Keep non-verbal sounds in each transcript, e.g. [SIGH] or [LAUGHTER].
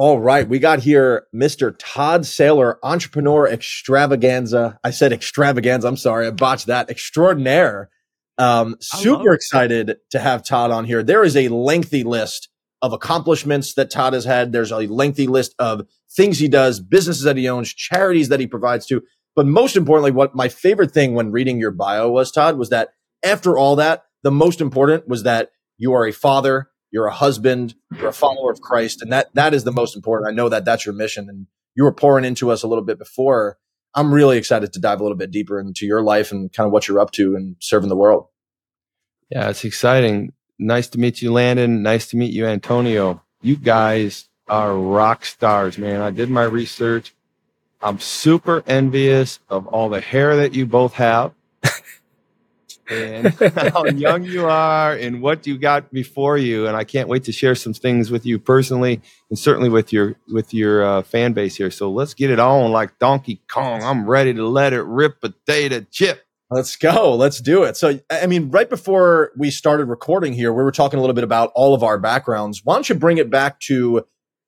All right, we got here Mr. Todd Saylor, entrepreneur extravaganza. I said extravaganza. I'm sorry, I botched that. Extraordinaire. Um, super excited to have Todd on here. There is a lengthy list of accomplishments that Todd has had. There's a lengthy list of things he does, businesses that he owns, charities that he provides to. But most importantly, what my favorite thing when reading your bio was, Todd, was that after all that, the most important was that you are a father, you're a husband, you're a follower of Christ, and that that is the most important. I know that that's your mission, and you were pouring into us a little bit before. I'm really excited to dive a little bit deeper into your life and kind of what you're up to and serving the world. Yeah, it's exciting. Nice to meet you, Landon. Nice to meet you, Antonio. You guys are rock stars, man. I did my research. I'm super envious of all the hair that you both have and [LAUGHS] how young you are and what you got before you. And I can't wait to share some things with you personally and certainly with your with your uh, fan base here. So let's get it on like Donkey Kong. I'm ready to let it rip a potato chip. Let's go. Let's do it. So, I mean, right before we started recording here, we were talking a little bit about all of our backgrounds. Why don't you bring it back to, you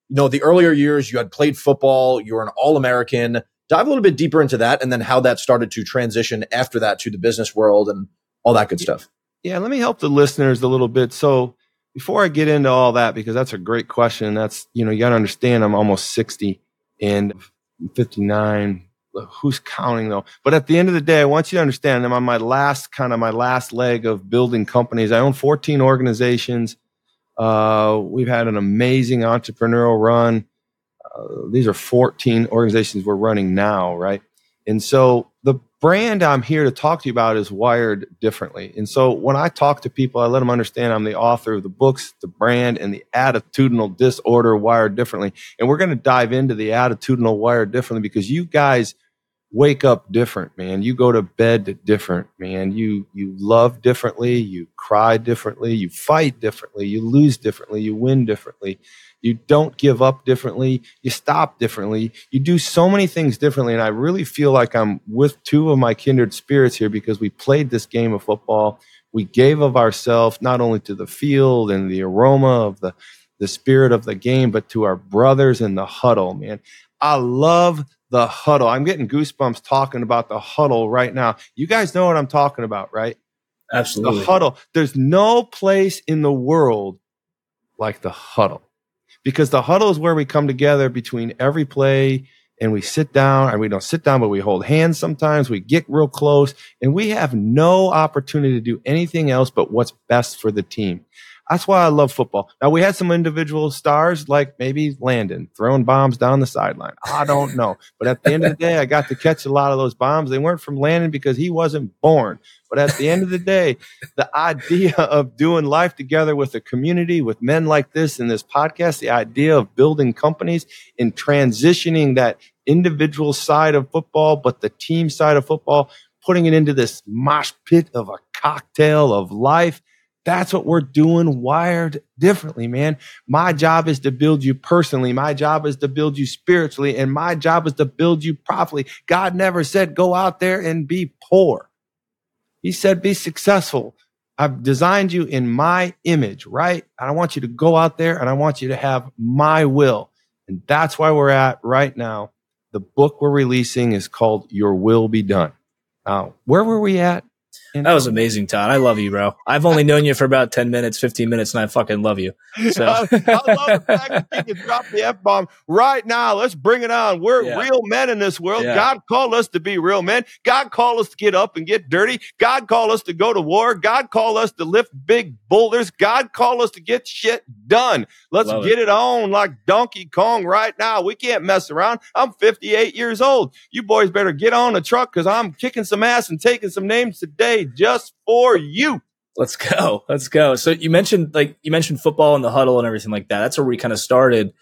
know, the earlier years you had played football, you were an all American. Dive a little bit deeper into that and then how that started to transition after that to the business world and all that good stuff. Yeah, let me help the listeners a little bit. So before I get into all that, because that's a great question, that's, you know, you got to understand I'm almost 60 and 59. Who's counting though? But at the end of the day, I want you to understand I'm on my last kind of my last leg of building companies. I own 14 organizations. Uh, we've had an amazing entrepreneurial run. Uh, these are 14 organizations we're running now, right? And so the brand I'm here to talk to you about is wired differently. And so when I talk to people, I let them understand I'm the author of the books, the brand, and the attitudinal disorder wired differently. And we're going to dive into the attitudinal wired differently because you guys wake up different, man. You go to bed different, man. You you love differently, you cry differently, you fight differently, you lose differently, you win differently. You don't give up differently. You stop differently. You do so many things differently. And I really feel like I'm with two of my kindred spirits here because we played this game of football. We gave of ourselves not only to the field and the aroma of the, the spirit of the game, but to our brothers in the huddle, man. I love the huddle. I'm getting goosebumps talking about the huddle right now. You guys know what I'm talking about, right? Absolutely. The huddle. There's no place in the world like the huddle because the huddle is where we come together between every play and we sit down and we don't sit down, but we hold hands sometimes. We get real close and we have no opportunity to do anything else but what's best for the team. That's why I love football. Now we had some individual stars like maybe Landon throwing bombs down the sideline. I don't know. But at the end of the day, I got to catch a lot of those bombs. They weren't from Landon because he wasn't born. But at the end of the day, the idea of doing life together with a community, with men like this in this podcast, the idea of building companies and transitioning that individual side of football, but the team side of football, putting it into this mosh pit of a cocktail of life that's what we're doing wired differently, man. My job is to build you personally. My job is to build you spiritually. And my job is to build you properly. God never said go out there and be poor. He said be successful. I've designed you in my image, right? And I want you to go out there and I want you to have my will. And that's why we're at right now. The book we're releasing is called Your Will Be Done. Now, where were we at that was amazing, Todd. I love you, bro. I've only known you for about 10 minutes, 15 minutes, and I fucking love you. [LAUGHS] So. I, love the fact that you can drop the F bomb right now. Let's bring it on. We're yeah. real men in this world. Yeah. God called us to be real men. God called us to get up and get dirty. God called us to go to war. God called us to lift big boulders. God called us to get shit done. Let's love get it. it on like Donkey Kong right now. We can't mess around. I'm 58 years old. You boys better get on the truck because I'm kicking some ass and taking some names today just for you. Let's go. Let's go. So you mentioned like you mentioned football and the huddle and everything like that. That's where we kind of started.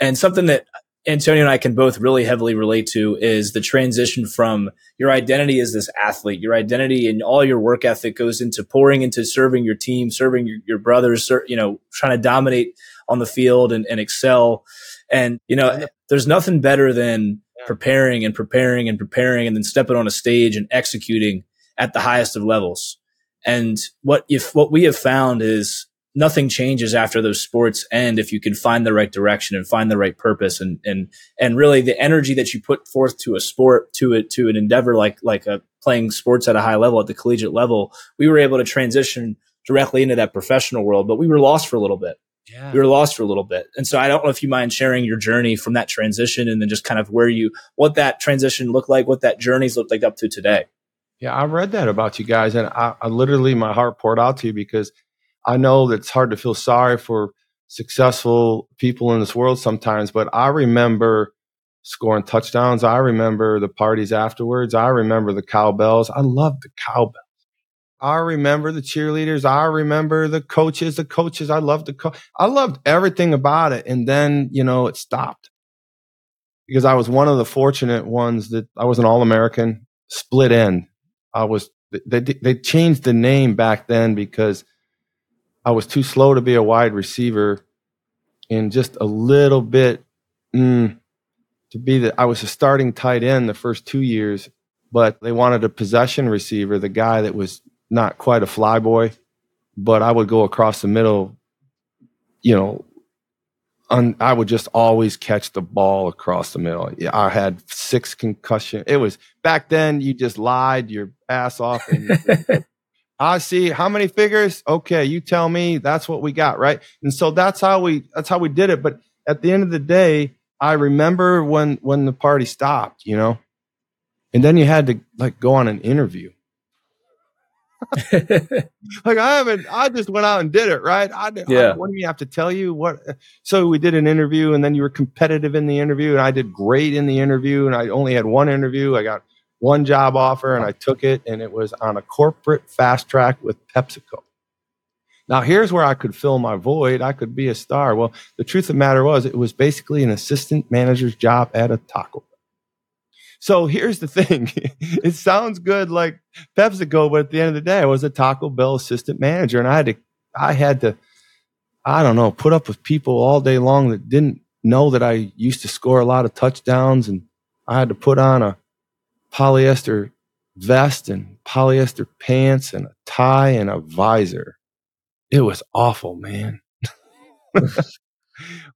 And something that Antonio and I can both really heavily relate to is the transition from your identity as this athlete, your identity and all your work ethic goes into pouring into serving your team, serving your, your brothers, you know, trying to dominate on the field and, and excel. And, you know, there's nothing better than preparing and preparing and preparing and then stepping on a stage and executing at the highest of levels. And what if what we have found is nothing changes after those sports end if you can find the right direction and find the right purpose and and and really the energy that you put forth to a sport to it to an endeavor like like a playing sports at a high level at the collegiate level we were able to transition directly into that professional world but we were lost for a little bit yeah. we were lost for a little bit and so i don't know if you mind sharing your journey from that transition and then just kind of where you what that transition looked like what that journey's looked like up to today yeah i read that about you guys and I, I literally my heart poured out to you because I know that it's hard to feel sorry for successful people in this world sometimes, but I remember scoring touchdowns. I remember the parties afterwards. I remember the cowbells. I love the cowbells. I remember the cheerleaders. I remember the coaches, the coaches. I loved the co- I loved everything about it. And then, you know, it stopped because I was one of the fortunate ones that I was an all American split end. I was, they, they changed the name back then because I was too slow to be a wide receiver and just a little bit mm, to be that I was a starting tight end the first two years, but they wanted a possession receiver, the guy that was not quite a fly boy, but I would go across the middle, you know, un, I would just always catch the ball across the middle. I had six concussion. It was back then you just lied your ass off and [LAUGHS] I see how many figures. Okay, you tell me. That's what we got, right? And so that's how we that's how we did it. But at the end of the day, I remember when when the party stopped, you know, and then you had to like go on an interview. [LAUGHS] like I haven't, I just went out and did it, right? I, yeah. I, what do you have to tell you? What? So we did an interview, and then you were competitive in the interview, and I did great in the interview, and I only had one interview. I got one job offer and I took it, and it was on a corporate fast track with PepsiCo. Now, here's where I could fill my void. I could be a star. Well, the truth of the matter was, it was basically an assistant manager's job at a taco. So here's the [LAUGHS] thing it sounds good like PepsiCo, but at the end of the day, I was a Taco Bell assistant manager, and I had to, I had to, I don't know, put up with people all day long that didn't know that I used to score a lot of touchdowns, and I had to put on a polyester vest and polyester pants and a tie and a visor. It was awful, man. [LAUGHS]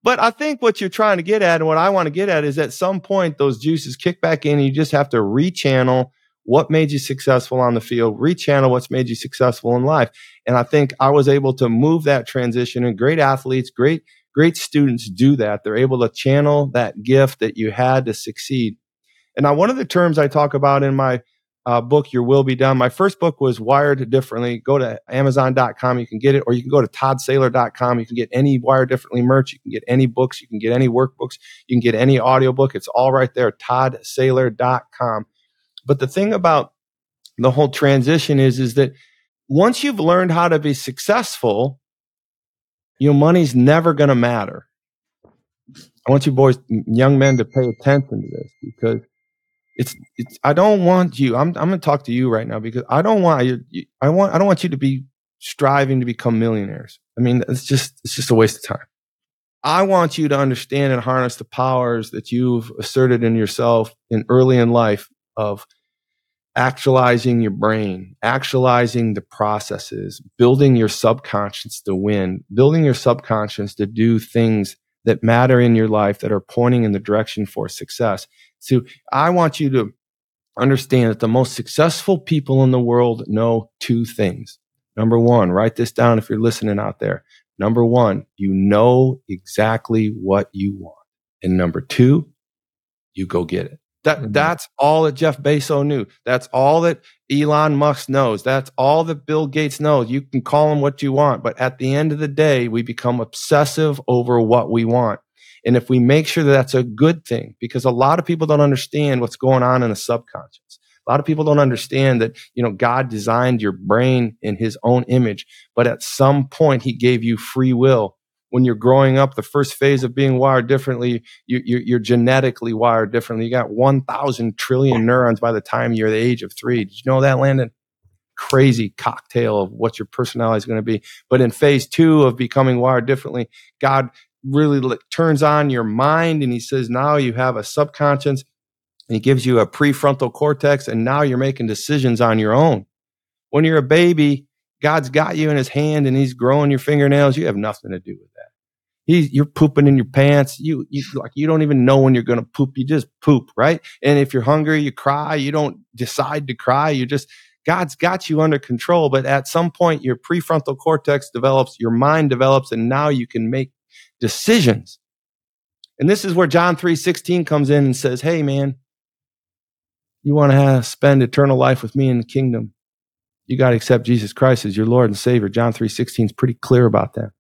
but I think what you're trying to get at and what I want to get at is at some point those juices kick back in. And you just have to rechannel what made you successful on the field, rechannel what's made you successful in life. And I think I was able to move that transition and great athletes, great, great students do that. They're able to channel that gift that you had to succeed. And now, one of the terms I talk about in my uh, book, Your Will Be Done, my first book was Wired Differently. Go to Amazon.com, you can get it, or you can go to ToddSaylor.com. You can get any Wired Differently merch. You can get any books. You can get any workbooks. You can get any audiobook. It's all right there, ToddSaylor.com. But the thing about the whole transition is, is that once you've learned how to be successful, your money's never going to matter. I want you boys, young men, to pay attention to this because it's it's I don't want you. I'm I'm going to talk to you right now because I don't want you. I want I don't want you to be striving to become millionaires. I mean, it's just it's just a waste of time. I want you to understand and harness the powers that you've asserted in yourself in early in life of actualizing your brain, actualizing the processes, building your subconscious to win, building your subconscious to do things that matter in your life that are pointing in the direction for success. So I want you to understand that the most successful people in the world know two things. Number one, write this down if you're listening out there. Number one, you know exactly what you want. And number two, you go get it. That, mm-hmm. That's all that Jeff Bezos knew. That's all that Elon Musk knows. That's all that Bill Gates knows. You can call him what you want, but at the end of the day, we become obsessive over what we want. And if we make sure that that's a good thing, because a lot of people don't understand what's going on in the subconscious. A lot of people don't understand that, you know, God designed your brain in his own image, but at some point he gave you free will. When you're growing up, the first phase of being wired differently, you, you're genetically wired differently. You got 1,000 trillion neurons by the time you're the age of three. Did you know that, Landon? Crazy cocktail of what your personality is going to be. But in phase two of becoming wired differently, God really turns on your mind and he says now you have a subconscious and he gives you a prefrontal cortex and now you're making decisions on your own when you're a baby God's got you in his hand and he's growing your fingernails, you have nothing to do with that. He's, you're pooping in your pants. You, you like, you don't even know when you're going to poop. You just poop, right? And if you're hungry, you cry. You don't decide to cry. You just, God's got you under control. But at some point, your prefrontal cortex develops, your mind develops, and now you can make decisions. And this is where John 3:16 comes in and says, "Hey man, you want to spend eternal life with me in the kingdom, you got to accept Jesus Christ as your Lord and Savior. John 3:16 is pretty clear about that.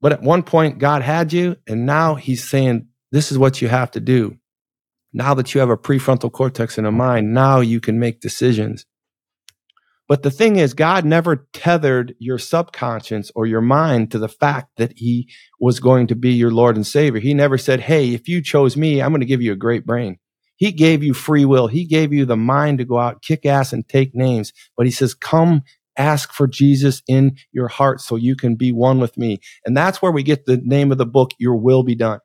But at one point God had you and now he's saying this is what you have to do. Now that you have a prefrontal cortex in a mind, now you can make decisions. But the thing is, God never tethered your subconscious or your mind to the fact that He was going to be your Lord and Savior. He never said, Hey, if you chose me, I'm going to give you a great brain. He gave you free will. He gave you the mind to go out, kick ass and take names. But he says, come ask for Jesus in your heart so you can be one with me. And that's where we get the name of the book, Your Will Be Done.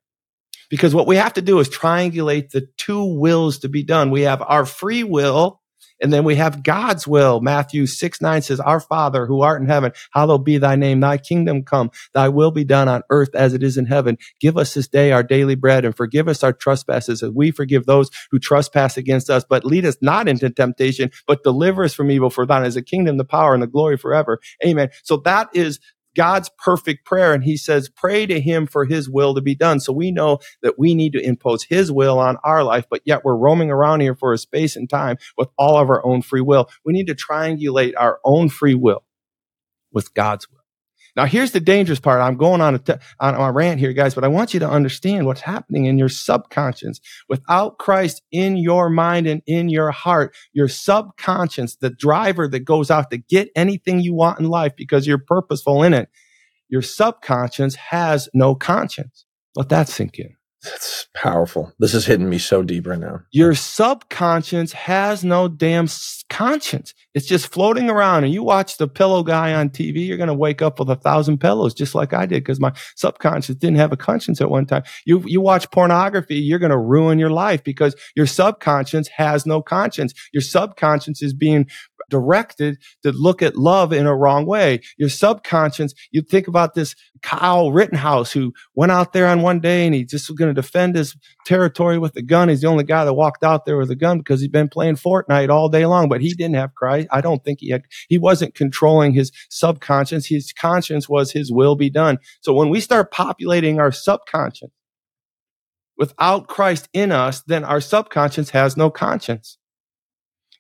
Because what we have to do is triangulate the two wills to be done. We have our free will and then we have God's will. Matthew 6, 9 says, Our Father who art in heaven, hallowed be thy name. Thy kingdom come. Thy will be done on earth as it is in heaven. Give us this day our daily bread and forgive us our trespasses as we forgive those who trespass against us. But lead us not into temptation, but deliver us from evil. For thine is the kingdom, the power, and the glory forever. Amen. So that is God's perfect prayer. And he says, pray to him for his will to be done. So we know that we need to impose his will on our life, but yet we're roaming around here for a space and time with all of our own free will. We need to triangulate our own free will with God's will. Now, here's the dangerous part. I'm going on a, t- on a rant here, guys, but I want you to understand what's happening in your subconscious. Without Christ in your mind and in your heart, your subconscious, the driver that goes out to get anything you want in life because you're purposeful in it, your subconscious has no conscience. Let that sink in. That's powerful. This is hitting me so deep right now. Your subconscious has no damn conscience. It's just floating around. And you watch the pillow guy on TV, you're going to wake up with a thousand pillows, just like I did, because my subconscious didn't have a conscience at one time. You, you watch pornography, you're going to ruin your life because your subconscious has no conscience. Your subconscious is being directed to look at love in a wrong way. Your subconscious, you think about this Kyle Rittenhouse who went out there on one day and he just was going to defend his territory with a gun. He's the only guy that walked out there with a gun because he'd been playing Fortnite all day long, but he didn't have Christ. I don't think he had, he wasn't controlling his subconscious. His conscience was his will be done. So when we start populating our subconscious without Christ in us, then our subconscious has no conscience.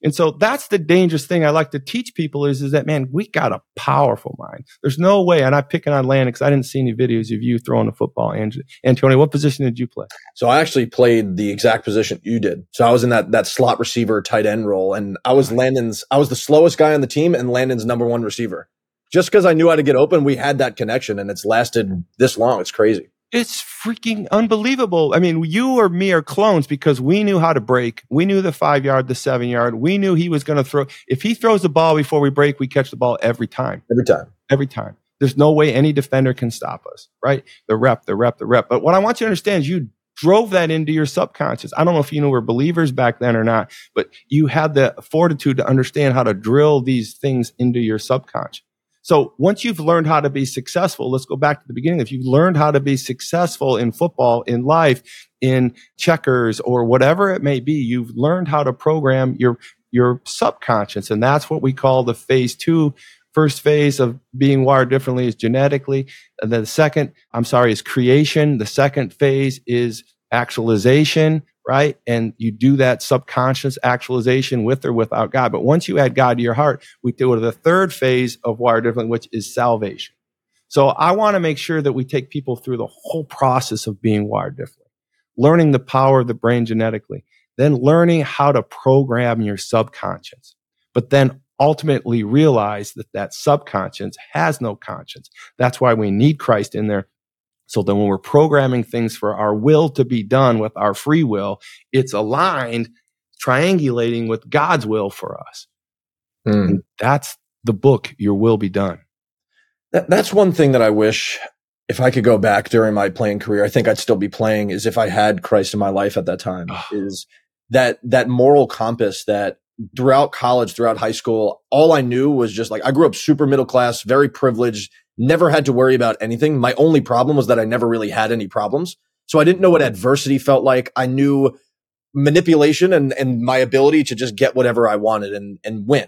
And so that's the dangerous thing I like to teach people is, is that, man, we got a powerful mind. There's no way, and I'm picking on Landon because I didn't see any videos of you throwing a football. Antonio, what position did you play? So I actually played the exact position you did. So I was in that, that slot receiver tight end role and I was Landon's, I was the slowest guy on the team and Landon's number one receiver. Just because I knew how to get open, we had that connection and it's lasted this long. It's crazy. It's freaking unbelievable. I mean, you or me are clones because we knew how to break. We knew the five yard, the seven yard. We knew he was going to throw. If he throws the ball before we break, we catch the ball every time. Every time. Every time. There's no way any defender can stop us, right? The rep, the rep, the rep. But what I want you to understand is you drove that into your subconscious. I don't know if you know were believers back then or not, but you had the fortitude to understand how to drill these things into your subconscious. So once you've learned how to be successful, let's go back to the beginning. If you've learned how to be successful in football, in life, in checkers or whatever it may be, you've learned how to program your, your subconscious. And that's what we call the phase two. First phase of being wired differently is genetically. And then the second, I'm sorry, is creation. The second phase is actualization right? And you do that subconscious actualization with or without God. But once you add God to your heart, we go to the third phase of Wired Differently, which is salvation. So I want to make sure that we take people through the whole process of being wired differently, learning the power of the brain genetically, then learning how to program your subconscious, but then ultimately realize that that subconscious has no conscience. That's why we need Christ in there so then when we're programming things for our will to be done with our free will, it's aligned, triangulating with God's will for us. Mm. That's the book, Your Will Be Done. That, that's one thing that I wish if I could go back during my playing career, I think I'd still be playing is if I had Christ in my life at that time is that, that moral compass that throughout college, throughout high school, all I knew was just like I grew up super middle class, very privileged, never had to worry about anything. My only problem was that I never really had any problems. So I didn't know what adversity felt like. I knew manipulation and, and my ability to just get whatever I wanted and, and win.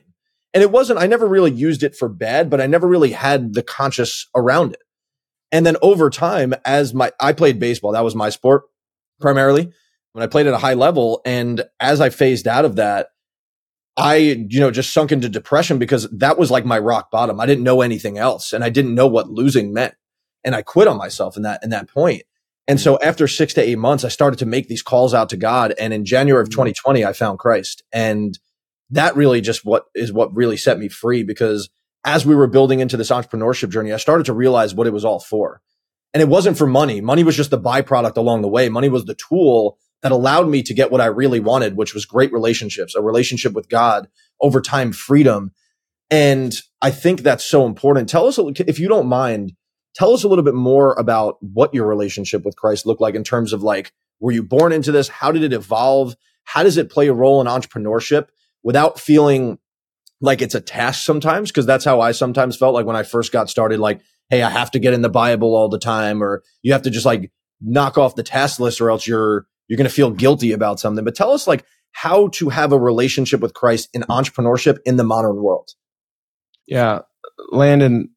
And it wasn't, I never really used it for bad, but I never really had the conscious around it. And then over time, as my, I played baseball, that was my sport primarily when I played at a high level. And as I phased out of that, I, you know, just sunk into depression because that was like my rock bottom. I didn't know anything else and I didn't know what losing meant. And I quit on myself in that, in that point. And so after six to eight months, I started to make these calls out to God. And in January of 2020, mm-hmm. I found Christ. And that really just what is what really set me free because as we were building into this entrepreneurship journey, I started to realize what it was all for. And it wasn't for money. Money was just the byproduct along the way. Money was the tool that allowed me to get what I really wanted, which was great relationships, a relationship with God, over time freedom. And I think that's so important. Tell us, if you don't mind, tell us a little bit more about what your relationship with Christ looked like in terms of like, were you born into this? How did it evolve? How does it play a role in entrepreneurship without feeling like it's a task sometimes? Cause that's how I sometimes felt like when I first got started, like, Hey, I have to get in the Bible all the time, or you have to just like knock off the task list or else you're, you're going to feel guilty about something. But tell us like how to have a relationship with Christ in entrepreneurship in the modern world. Yeah. Landon,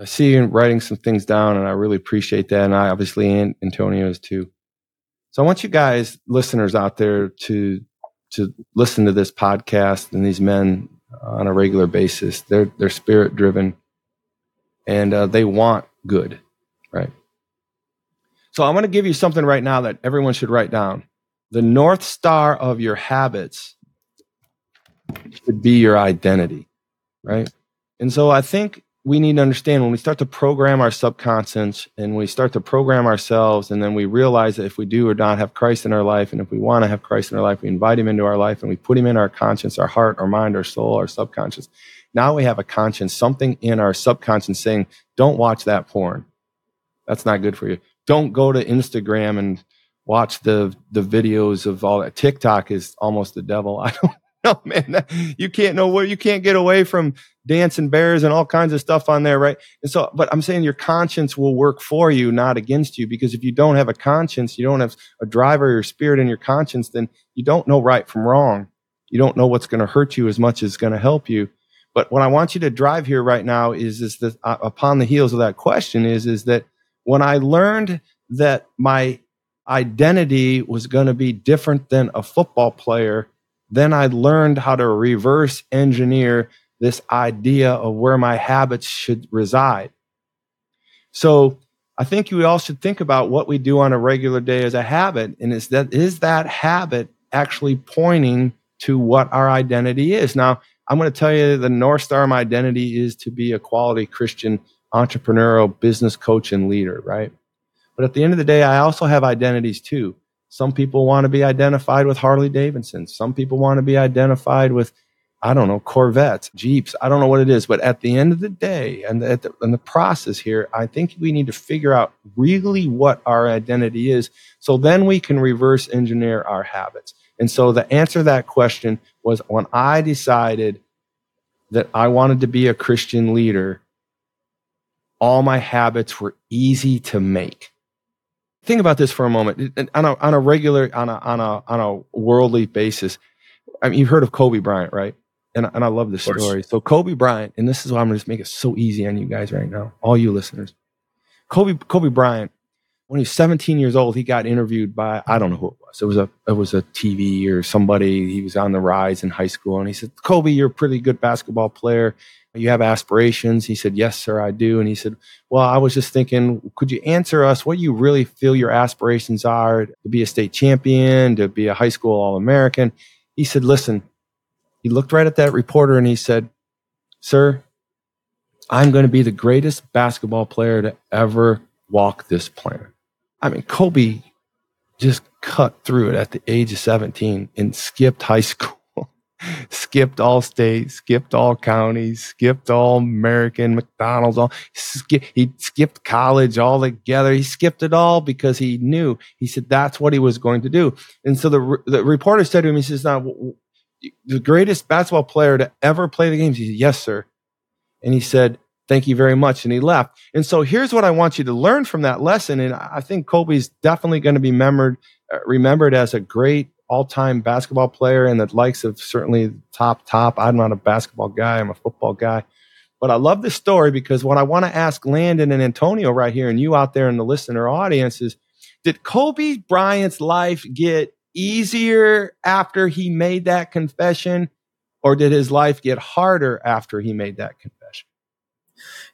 I see you writing some things down and I really appreciate that. And I obviously, and Antonio's too. So I want you guys, listeners out there to, to listen to this podcast and these men on a regular basis. They're, they're spirit driven and uh, they want good, right? So I'm going to give you something right now that everyone should write down. The North Star of your habits should be your identity, right? And so I think we need to understand when we start to program our subconscious and we start to program ourselves, and then we realize that if we do or not have Christ in our life, and if we want to have Christ in our life, we invite him into our life and we put him in our conscience, our heart, our mind, our soul, our subconscious. Now we have a conscience, something in our subconscious saying, don't watch that porn. That's not good for you don't go to Instagram and watch the the videos of all that. TikTok is almost the devil. [LAUGHS] I don't know, man. You can't know where you can't get away from dancing bears and all kinds of stuff on there, right? And so, but I'm saying your conscience will work for you, not against you, because if you don't have a conscience, you don't have a driver or spirit in your conscience, then you don't know right from wrong. You don't know what's going to hurt you as much as going to help you. But what I want you to drive here right now is, is that uh, upon the heels of that question is, is that when I learned that my identity was going to be different than a football player, then I learned how to reverse engineer this idea of where my habits should reside. So I think we all should think about what we do on a regular day as a habit. And is that, is that habit actually pointing to what our identity is? Now, I'm going to tell you the North Star of my identity is to be a quality Christian entrepreneurial business coach and leader, right? But at the end of the day, I also have identities too. Some people want to be identified with Harley Davidson. Some people want to be identified with, I don't know, Corvettes, Jeeps. I don't know what it is. But at the end of the day, and at the, in the process here, I think we need to figure out really what our identity is. So then we can reverse engineer our habits. And so the answer to that question was when I decided that I wanted to be a Christian leader, all my habits were easy to make. Think about this for a moment. On a, on a regular, on a, on a, on a worldly basis, I mean, you've heard of Kobe Bryant, right? And, and I love this story. So Kobe Bryant, and this is why I'm going to just make it so easy on you guys right now, all you listeners. Kobe, Kobe Bryant, when he was 17 years old, he got interviewed by, I don't know who it was. It was a, it was a TV or somebody. He was on the rise in high school. And he said, Kobe, you're a pretty good basketball player you have aspirations? He said, Yes, sir, I do. And he said, Well, I was just thinking, could you answer us what you really feel your aspirations are to be a state champion, to be a high school All American? He said, Listen, he looked right at that reporter and he said, Sir, I'm going to be the greatest basketball player to ever walk this planet. I mean, Kobe just cut through it at the age of 17 and skipped high [LAUGHS] school skipped all states, skipped all counties, skipped all American McDonald's. All he skipped college altogether. He skipped it all because he knew. He said that's what he was going to do. And so the the reporter said to him, he says, "Now, the greatest basketball player to ever play the games. He said, Yes, sir. And he said, Thank you very much. And he left. And so here's what I want you to learn from that lesson. And I think Kobe's definitely going to be remembered, uh, remembered as a great all time basketball player and the likes of certainly top, top. I'm not a basketball guy. I'm a football guy. But I love this story because what I want to ask Landon and Antonio right here and you out there in the listener audience is did Kobe Bryant's life get easier after he made that confession, or did his life get harder after he made that confession?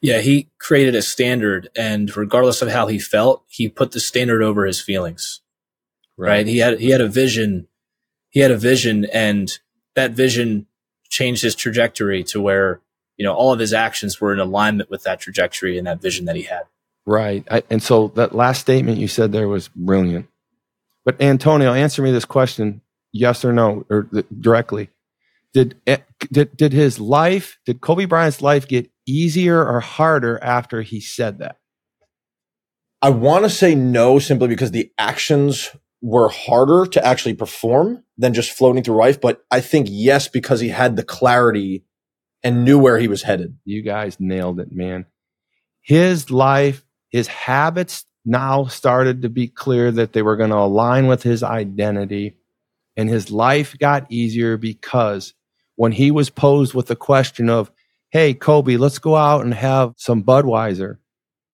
Yeah, he created a standard, and regardless of how he felt, he put the standard over his feelings. Right? right? He had he had a vision. He had a vision, and that vision changed his trajectory to where you know all of his actions were in alignment with that trajectory and that vision that he had. Right, I, and so that last statement you said there was brilliant. But Antonio, answer me this question: yes or no, or th- directly. Did eh, did did his life, did Kobe Bryant's life get easier or harder after he said that? I want to say no, simply because the actions were harder to actually perform than just floating through life. But I think yes, because he had the clarity and knew where he was headed. You guys nailed it, man. His life, his habits now started to be clear that they were going to align with his identity. And his life got easier because when he was posed with the question of, Hey, Kobe, let's go out and have some Budweiser.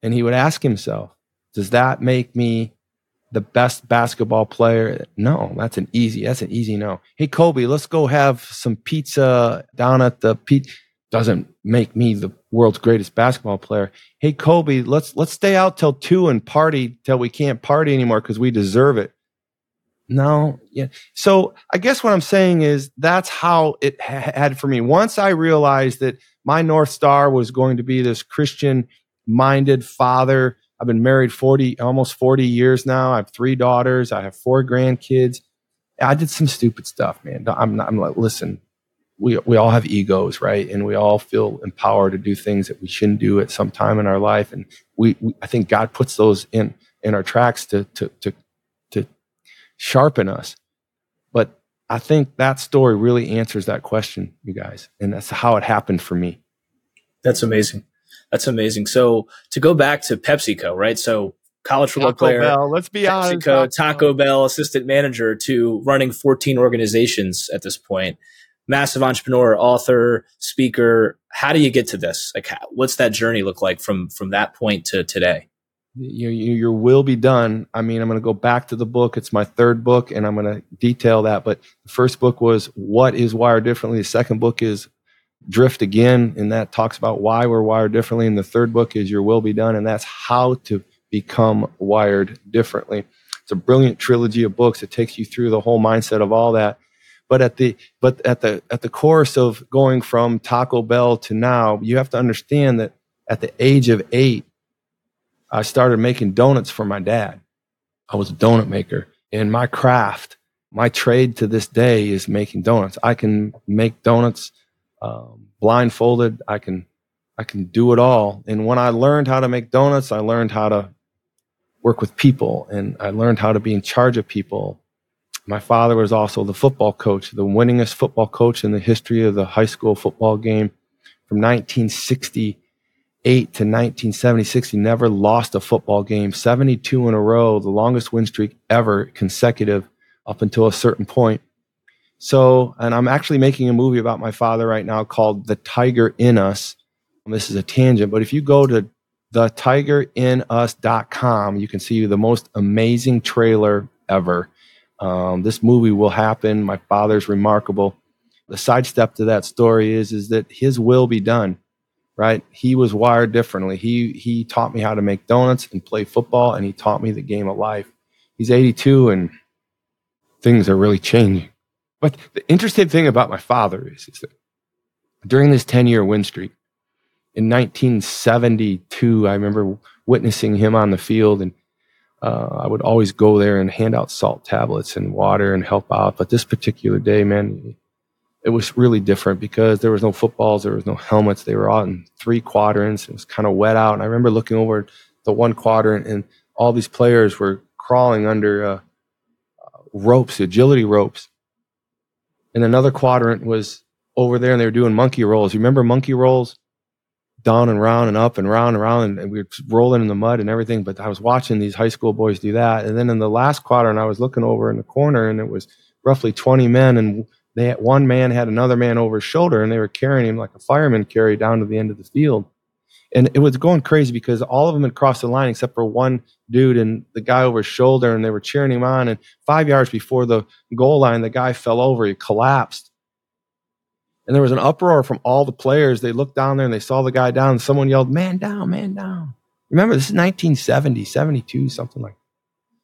And he would ask himself, Does that make me the best basketball player? No, that's an easy, that's an easy no. Hey, Kobe, let's go have some pizza down at the pizza doesn't make me the world's greatest basketball player. Hey Kobe, let's let's stay out till 2 and party till we can't party anymore cuz we deserve it. No, yeah. So I guess what I'm saying is that's how it had for me. Once I realized that my north star was going to be this Christian minded father. I've been married 40 almost 40 years now. I have 3 daughters, I have 4 grandkids. I did some stupid stuff, man. I'm not, I'm like, listen, we we all have egos, right? And we all feel empowered to do things that we shouldn't do at some time in our life. And we, we I think God puts those in in our tracks to to to sharpen us. But I think that story really answers that question, you guys, and that's how it happened for me. That's amazing. That's amazing. So to go back to PepsiCo, right? So college football Taco player. Bell, let's be PepsiCo, honest. Taco, Taco Bell assistant manager to running 14 organizations at this point massive entrepreneur, author, speaker. How do you get to this? Like, what's that journey look like from from that point to today? Your, your will be done. I mean, I'm going to go back to the book. It's my third book, and I'm going to detail that. But the first book was "What Is Wired Differently." The second book is "Drift Again," and that talks about why we're wired differently. And the third book is "Your Will Be Done," and that's how to become wired differently. It's a brilliant trilogy of books. It takes you through the whole mindset of all that. But at the but at the at the course of going from Taco Bell to now, you have to understand that at the age of eight, I started making donuts for my dad. I was a donut maker, and my craft, my trade to this day is making donuts. I can make donuts um, blindfolded. I can I can do it all. And when I learned how to make donuts, I learned how to work with people, and I learned how to be in charge of people my father was also the football coach, the winningest football coach in the history of the high school football game from 1968 to 1976. He never lost a football game, 72 in a row, the longest win streak ever consecutive up until a certain point. So, and I'm actually making a movie about my father right now called The Tiger in Us. This is a tangent, but if you go to thetigerinus.com, you can see the most amazing trailer ever um, this movie will happen. My father's remarkable. The sidestep to that story is is that his will be done. Right? He was wired differently. He he taught me how to make donuts and play football, and he taught me the game of life. He's 82, and things are really changing. But the interesting thing about my father is, is that during this 10 year win streak, in 1972, I remember witnessing him on the field and uh, I would always go there and hand out salt tablets and water and help out. But this particular day, man, it was really different because there was no footballs, there was no helmets. They were all in three quadrants. It was kind of wet out, and I remember looking over the one quadrant, and all these players were crawling under uh, ropes, agility ropes. and another quadrant was over there and they were doing monkey rolls. You remember monkey rolls? Down and round and up and round and round, and we were rolling in the mud and everything. But I was watching these high school boys do that. And then in the last quadrant, I was looking over in the corner and it was roughly 20 men. And they had, one man had another man over his shoulder and they were carrying him like a fireman carry down to the end of the field. And it was going crazy because all of them had crossed the line except for one dude and the guy over his shoulder, and they were cheering him on. And five yards before the goal line, the guy fell over, he collapsed. And there was an uproar from all the players. They looked down there and they saw the guy down, and someone yelled, Man down, man down. Remember, this is 1970, 72, something like that.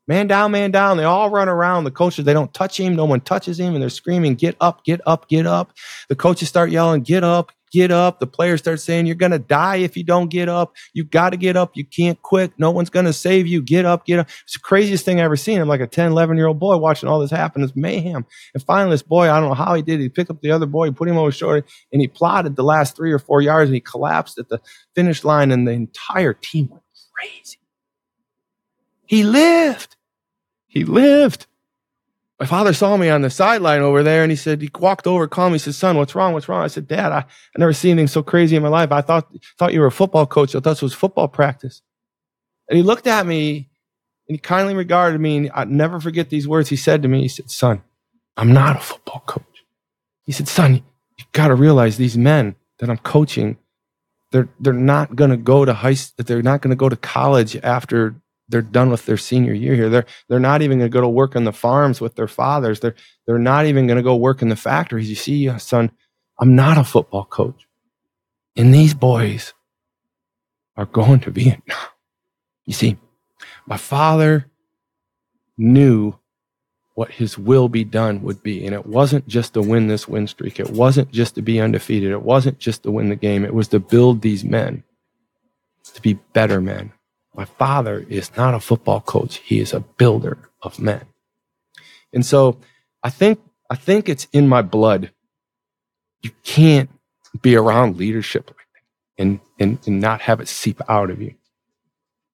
Man down, man down. They all run around. The coaches, they don't touch him. No one touches him. And they're screaming, Get up, get up, get up. The coaches start yelling, Get up, get up. The players start saying, You're going to die if you don't get up. You got to get up. You can't quit. No one's going to save you. Get up, get up. It's the craziest thing I've ever seen. I'm like a 10, 11 year old boy watching all this happen. It's mayhem. And finally, this boy, I don't know how he did. It. He picked up the other boy, put him over his shoulder, and he plotted the last three or four yards and he collapsed at the finish line, and the entire team went crazy. He lived. He lived my father saw me on the sideline over there and he said, he walked over, called me, he said, son, what's wrong? What's wrong? I said, dad, I, I never seen anything so crazy in my life. I thought, thought you were a football coach. I thought it was football practice. And he looked at me and he kindly regarded me and I'd never forget these words he said to me. He said, son, I'm not a football coach. He said, son, you got to realize these men that I'm coaching, they're, they're not going to go to high, they're not going to go to college after they're done with their senior year here. They're they're not even going to go to work on the farms with their fathers. They're they're not even going to go work in the factories. You see, uh, son, I'm not a football coach, and these boys are going to be. You see, my father knew what his will be done would be, and it wasn't just to win this win streak. It wasn't just to be undefeated. It wasn't just to win the game. It was to build these men to be better men my father is not a football coach. He is a builder of men. And so I think, I think it's in my blood. You can't be around leadership like that and, and, and not have it seep out of you.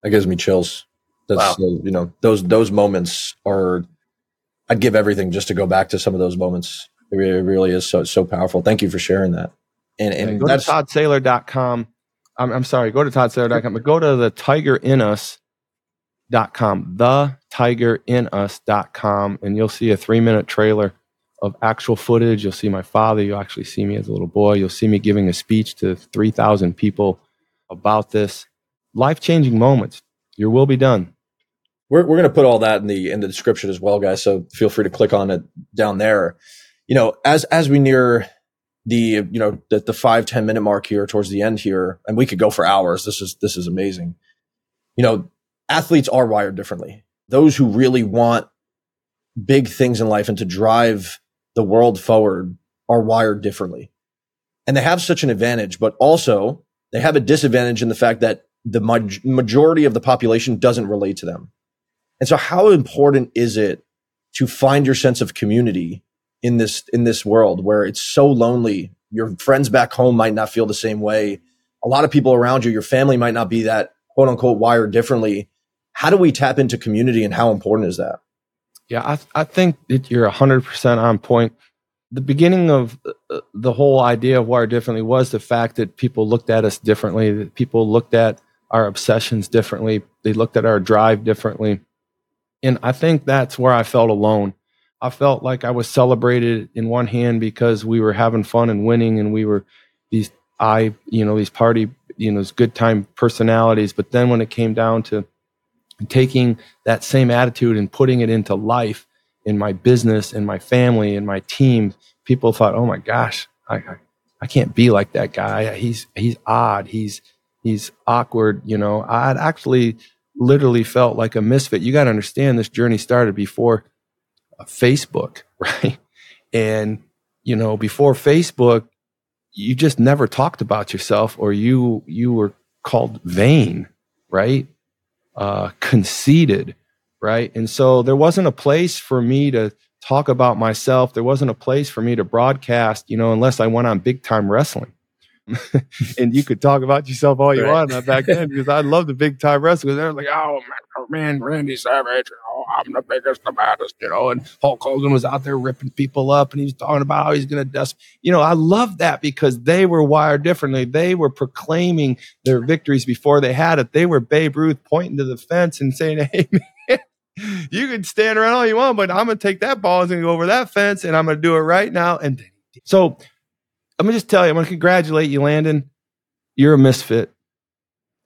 That gives me chills. That's, wow. uh, you know, those, those moments are, I'd give everything just to go back to some of those moments. It really, it really is so, so powerful. Thank you for sharing that. And, and go that's to toddsaylor.com I'm, I'm sorry, go to toddsaylor.com, but go to the tigerinus.com, the tigerinus.com, and you'll see a three minute trailer of actual footage. You'll see my father. You'll actually see me as a little boy. You'll see me giving a speech to 3,000 people about this. Life changing moments. Your will be done. We're, we're going to put all that in the in the description as well, guys. So feel free to click on it down there. You know, as as we near the you know the, the five ten minute mark here towards the end here and we could go for hours. This is this is amazing. You know athletes are wired differently. Those who really want big things in life and to drive the world forward are wired differently. And they have such an advantage but also they have a disadvantage in the fact that the majority of the population doesn't relate to them. And so how important is it to find your sense of community in this in this world where it's so lonely. Your friends back home might not feel the same way. A lot of people around you, your family might not be that quote unquote wired differently. How do we tap into community and how important is that? Yeah, I, I think that you're 100% on point. The beginning of uh, the whole idea of wired differently was the fact that people looked at us differently, that people looked at our obsessions differently, they looked at our drive differently. And I think that's where I felt alone. I felt like I was celebrated in one hand because we were having fun and winning, and we were these I you know these party you know these good time personalities. But then when it came down to taking that same attitude and putting it into life in my business in my family in my team, people thought, "Oh my gosh, I, I, I can't be like that guy. He's he's odd. He's he's awkward." You know, I'd actually literally felt like a misfit. You got to understand this journey started before Facebook, [LAUGHS] right? And, you know, before Facebook, you just never talked about yourself or you, you were called vain, right? Uh, conceited, right? And so there wasn't a place for me to talk about myself. There wasn't a place for me to broadcast, you know, unless I went on big time wrestling. [LAUGHS] and you could talk about yourself all you right. want back then because I love the big time wrestlers. They're like, oh man, oh, man, Randy Savage, oh, I'm the biggest, the baddest, you know. And Hulk Hogan was out there ripping people up, and he's talking about how he's going to dust. You know, I love that because they were wired differently. They were proclaiming their victories before they had it. They were Babe Ruth pointing to the fence and saying, [LAUGHS] "Hey, man." You can stand around all you want, but I'm gonna take that ball and go over that fence, and I'm gonna do it right now. And so I'm gonna just tell you, I'm gonna congratulate you, Landon. You're a misfit.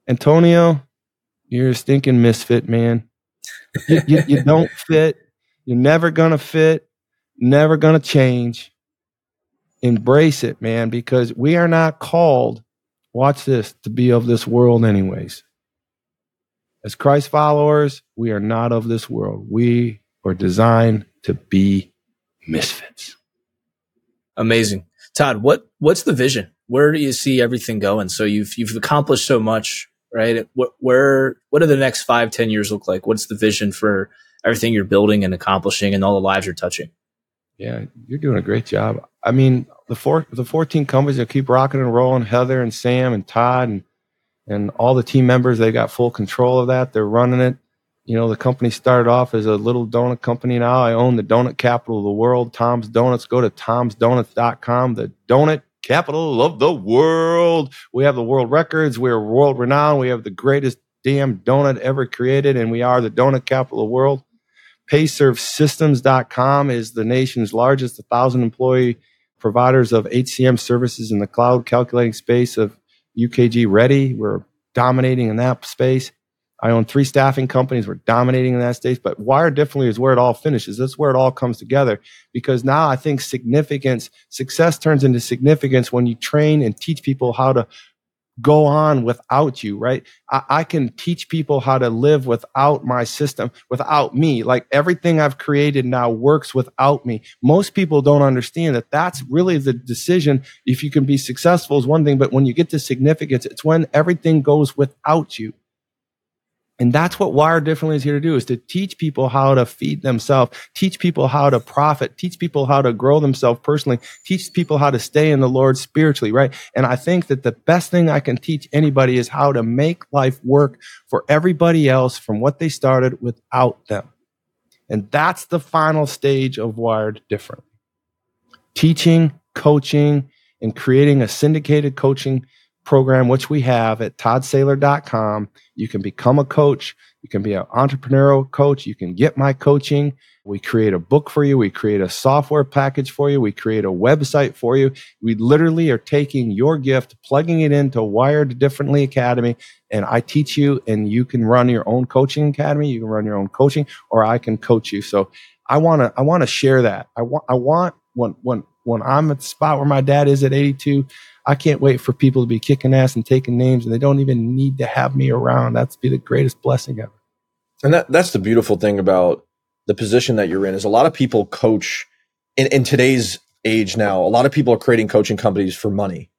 Antonio, you're a stinking misfit, man. You, you, you don't [LAUGHS] fit. You're never gonna fit. Never gonna change. Embrace it, man, because we are not called, watch this, to be of this world, anyways. As Christ followers, we are not of this world. We are designed to be misfits. Amazing. Todd, what what's the vision? Where do you see everything going? So you've you've accomplished so much, right? What where what do the next five, ten years look like? What's the vision for everything you're building and accomplishing and all the lives you're touching? Yeah, you're doing a great job. I mean, the four the 14 companies that keep rocking and rolling, Heather and Sam and Todd and and all the team members, they got full control of that. They're running it. You know, the company started off as a little donut company. Now I own the donut capital of the world, Tom's Donuts. Go to tomsdonuts.com, the donut capital of the world. We have the world records. We're world renowned. We have the greatest damn donut ever created, and we are the donut capital of the world. PayServeSystems.com is the nation's largest 1,000 employee providers of HCM services in the cloud calculating space of UKG ready. We're dominating in that space. I own three staffing companies. We're dominating in that space, but wired differently is where it all finishes. That's where it all comes together because now I think significance, success turns into significance when you train and teach people how to go on without you, right? I, I, can teach people how to live without my system, without me. Like everything I've created now works without me. Most people don't understand that that's really the decision. If you can be successful is one thing, but when you get to significance, it's when everything goes without you. And that's what Wired Differently is here to do is to teach people how to feed themselves, teach people how to profit, teach people how to grow themselves personally, teach people how to stay in the Lord spiritually, right? And I think that the best thing I can teach anybody is how to make life work for everybody else from what they started without them. And that's the final stage of Wired Different. Teaching, coaching, and creating a syndicated coaching program, which we have at toddsaylor.com. You can become a coach. You can be an entrepreneurial coach. You can get my coaching. We create a book for you. We create a software package for you. We create a website for you. We literally are taking your gift, plugging it into Wired Differently Academy, and I teach you, and you can run your own coaching academy. You can run your own coaching, or I can coach you. So I want to, I want to share that. I want, I want when, when, when I'm at the spot where my dad is at 82, I can't wait for people to be kicking ass and taking names, and they don't even need to have me around. That's be the greatest blessing ever. And that that's the beautiful thing about the position that you're in is a lot of people coach in, in today's age now. A lot of people are creating coaching companies for money,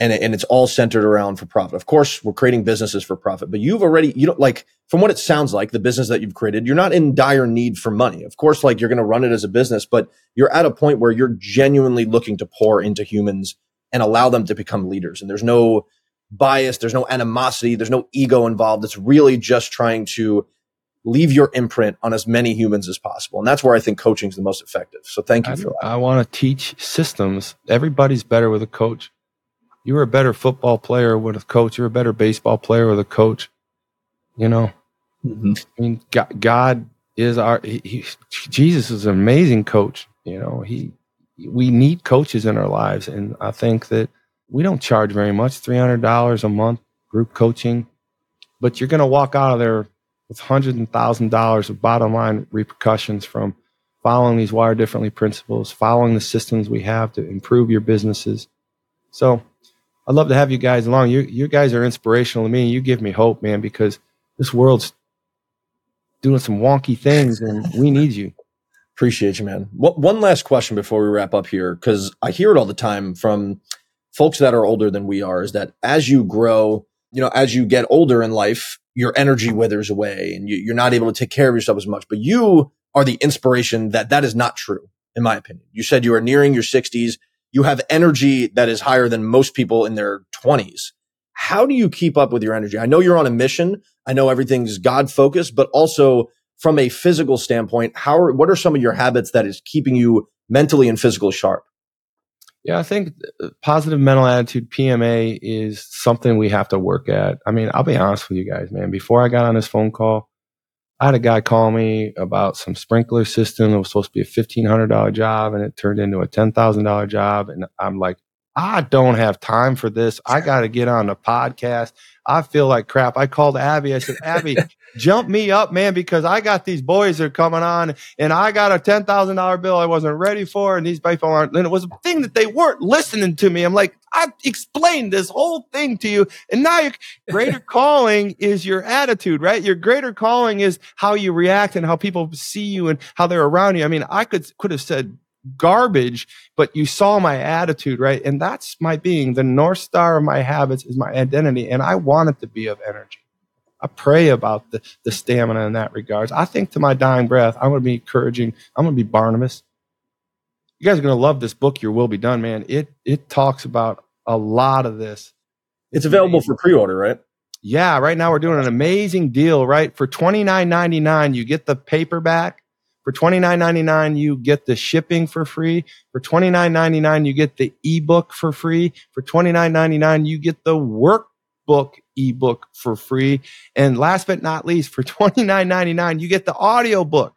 and and it's all centered around for profit. Of course, we're creating businesses for profit, but you've already you don't like from what it sounds like the business that you've created. You're not in dire need for money. Of course, like you're going to run it as a business, but you're at a point where you're genuinely looking to pour into humans and allow them to become leaders. And there's no bias, there's no animosity, there's no ego involved. It's really just trying to leave your imprint on as many humans as possible. And that's where I think coaching is the most effective. So thank you I, for that. I want to teach systems. Everybody's better with a coach. You were a better football player with a coach. You're a better baseball player with a coach. You know, mm-hmm. I mean, God, God is our, he, he, Jesus is an amazing coach. You know, he, we need coaches in our lives. And I think that we don't charge very much, $300 a month group coaching, but you're going to walk out of there with hundreds and thousand dollars of bottom line repercussions from following these wire differently principles, following the systems we have to improve your businesses. So I'd love to have you guys along. You, you guys are inspirational to me. You give me hope, man, because this world's doing some wonky things and we need you. Appreciate you, man. One last question before we wrap up here, because I hear it all the time from folks that are older than we are, is that as you grow, you know, as you get older in life, your energy withers away and you, are not able to take care of yourself as much. But you are the inspiration that that is not true, in my opinion. You said you are nearing your 60s. you have energy that is higher than most people in their 20s. How do you keep up with your energy? I know you're on a mission. I know everything's God focused, but also from a physical standpoint, how are, what are some of your habits that is keeping you mentally and physically sharp? Yeah, I think uh, positive mental attitude PMA is something we have to work at. I mean, I'll be honest with you guys, man. Before I got on this phone call, I had a guy call me about some sprinkler system that was supposed to be a $1,500 job and it turned into a $10,000 job. And I'm like, I don't have time for this. I got to get on the podcast. I feel like crap. I called Abby. I said, Abby, [LAUGHS] jump me up, man, because I got these boys that are coming on and I got a $10,000 bill I wasn't ready for. And these people aren't, and it was a thing that they weren't listening to me. I'm like, I explained this whole thing to you. And now your greater [LAUGHS] calling is your attitude, right? Your greater calling is how you react and how people see you and how they're around you. I mean, I could, could have said garbage, but you saw my attitude, right? And that's my being. The North Star of my habits is my identity. And I want it to be of energy. I pray about the, the stamina in that regards. I think to my dying breath, I'm going to be encouraging. I'm going to be Barnabas. You guys are going to love this book, Your Will Be Done, man. It, it talks about a lot of this. It's available for pre-order, right? Yeah, right now we're doing an amazing deal, right? For twenty nine ninety nine, you get the paperback for $29.99, you get the shipping for free. For $29.99, you get the ebook for free. For $29.99, you get the workbook ebook for free. And last but not least, for [LAUGHS] $29.99, you get the audio book.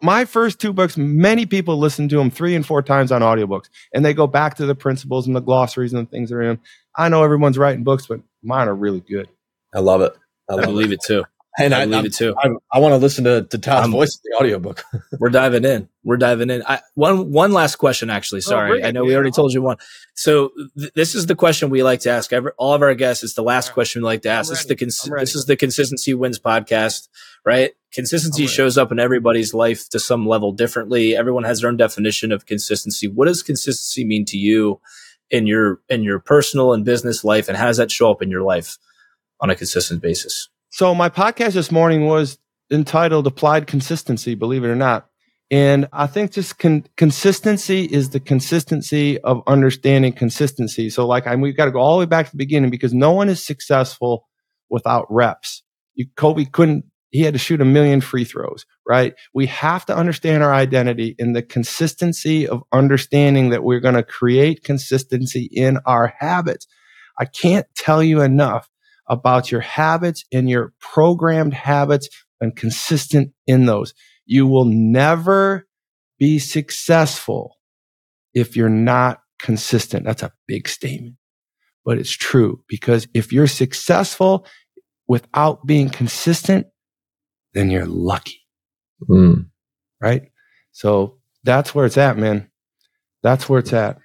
My first two books, many people listen to them three and four times on audiobooks, and they go back to the principles and the glossaries and the things that are in them. I know everyone's writing books, but mine are really good. I love it. I, love I believe it. it too. And I, I believe it too. I, I want to listen to, to Todd's voice in the audiobook. [LAUGHS] we're diving in. We're diving in. I, one one last question, actually. Oh, Sorry, oh, I know we already told you one. So th- this is the question we like to ask every, all of our guests. It's the last question we like to ask. This is the cons- this is the consistency wins podcast, right? Consistency shows up in everybody's life to some level differently. Everyone has their own definition of consistency. What does consistency mean to you in your in your personal and business life, and how does that show up in your life on a consistent basis? So my podcast this morning was entitled Applied Consistency, believe it or not. And I think just con- consistency is the consistency of understanding consistency. So like I we've got to go all the way back to the beginning because no one is successful without reps. You, Kobe couldn't, he had to shoot a million free throws, right? We have to understand our identity in the consistency of understanding that we're going to create consistency in our habits. I can't tell you enough about your habits and your programmed habits and consistent in those. You will never be successful if you're not consistent. That's a big statement, but it's true because if you're successful without being consistent, then you're lucky. Mm. Right. So that's where it's at, man. That's where it's at.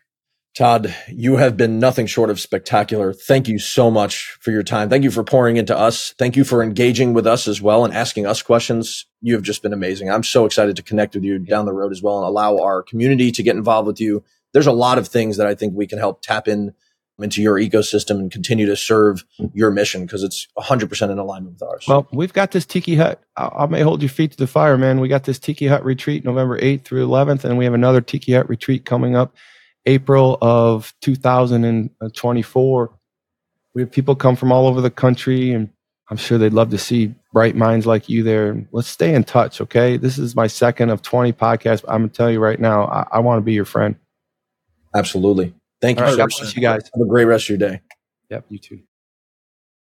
Todd, you have been nothing short of spectacular. Thank you so much for your time. Thank you for pouring into us. Thank you for engaging with us as well and asking us questions. You have just been amazing. I'm so excited to connect with you down the road as well and allow our community to get involved with you. There's a lot of things that I think we can help tap in into your ecosystem and continue to serve your mission because it's 100% in alignment with ours. Well, we've got this Tiki Hut. I, I may hold your feet to the fire, man. We got this Tiki Hut retreat November 8th through 11th, and we have another Tiki Hut retreat coming up April of 2024. We have people come from all over the country, and I'm sure they'd love to see bright minds like you there. Let's stay in touch, okay? This is my second of 20 podcasts. I'm going to tell you right now, I, I want to be your friend. Absolutely. Thank you. Right, God bless you guys. Have a great rest of your day. Yep, you too.